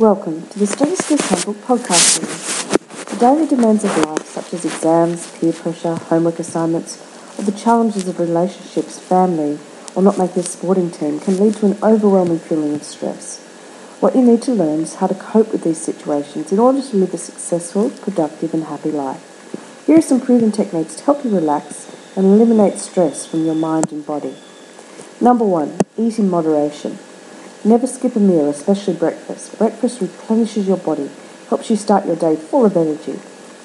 Welcome to the Study Skills Handbook podcast series. The daily demands of life, such as exams, peer pressure, homework assignments, or the challenges of relationships, family, or not making a sporting team, can lead to an overwhelming feeling of stress. What you need to learn is how to cope with these situations in order to live a successful, productive, and happy life. Here are some proven techniques to help you relax and eliminate stress from your mind and body. Number one, eat in moderation. Never skip a meal, especially breakfast. Breakfast replenishes your body, helps you start your day full of energy.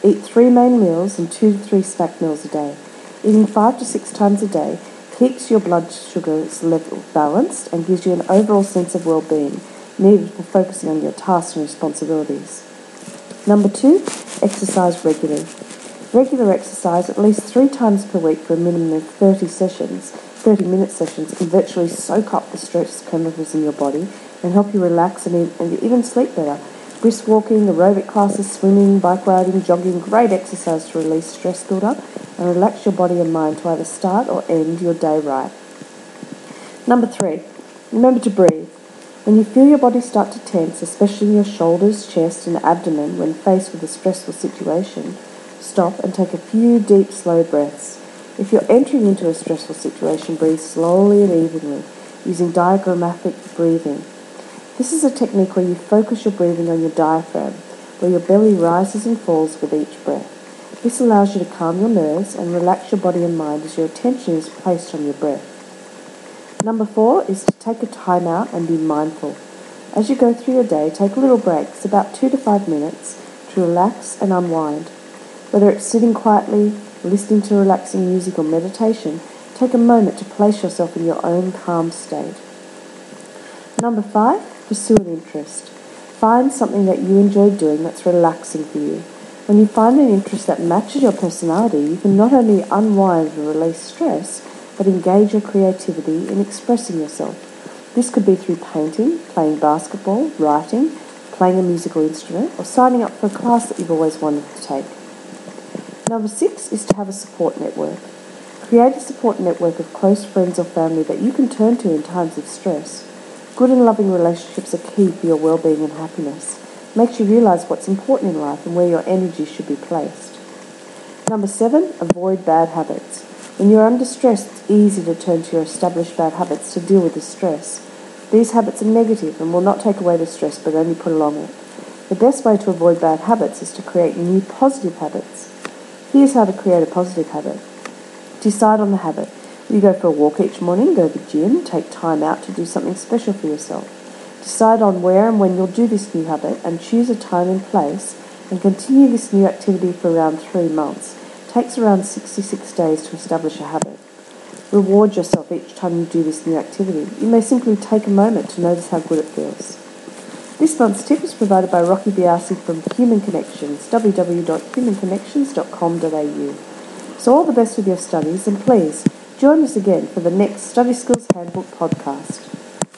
Eat three main meals and two to three snack meals a day. Eating five to six times a day keeps your blood sugar level balanced and gives you an overall sense of well-being needed for focusing on your tasks and responsibilities. Number two, exercise regularly. Regular exercise at least three times per week for a minimum of 30 sessions 30 minute sessions can virtually soak up the stress chemicals in your body and help you relax and, and even sleep better. Brisk walking, aerobic classes, swimming, bike riding, jogging, great exercise to release stress buildup and relax your body and mind to either start or end your day right. Number three, remember to breathe. When you feel your body start to tense, especially your shoulders, chest, and abdomen when faced with a stressful situation, stop and take a few deep, slow breaths. If you're entering into a stressful situation, breathe slowly and evenly using diaphragmatic breathing. This is a technique where you focus your breathing on your diaphragm, where your belly rises and falls with each breath. This allows you to calm your nerves and relax your body and mind as your attention is placed on your breath. Number four is to take a time out and be mindful. As you go through your day, take little breaks, about two to five minutes, to relax and unwind. Whether it's sitting quietly, listening to relaxing music or meditation, take a moment to place yourself in your own calm state. Number five, pursue an interest. Find something that you enjoy doing that's relaxing for you. When you find an interest that matches your personality, you can not only unwind and release stress, but engage your creativity in expressing yourself. This could be through painting, playing basketball, writing, playing a musical instrument, or signing up for a class that you've always wanted to take. Number six is to have a support network. Create a support network of close friends or family that you can turn to in times of stress. Good and loving relationships are key for your well-being and happiness. Makes you realize what's important in life and where your energy should be placed. Number seven, avoid bad habits. When you're under stress, it's easy to turn to your established bad habits to deal with the stress. These habits are negative and will not take away the stress but only put along it. The best way to avoid bad habits is to create new positive habits. Here's how to create a positive habit. Decide on the habit. You go for a walk each morning, go to the gym, take time out to do something special for yourself. Decide on where and when you'll do this new habit and choose a time and place and continue this new activity for around three months. It takes around 66 days to establish a habit. Reward yourself each time you do this new activity. You may simply take a moment to notice how good it feels. This month's tip is provided by Rocky Biasi from Human Connections, www.humanconnections.com.au. So all the best with your studies and please join us again for the next Study Skills Handbook podcast.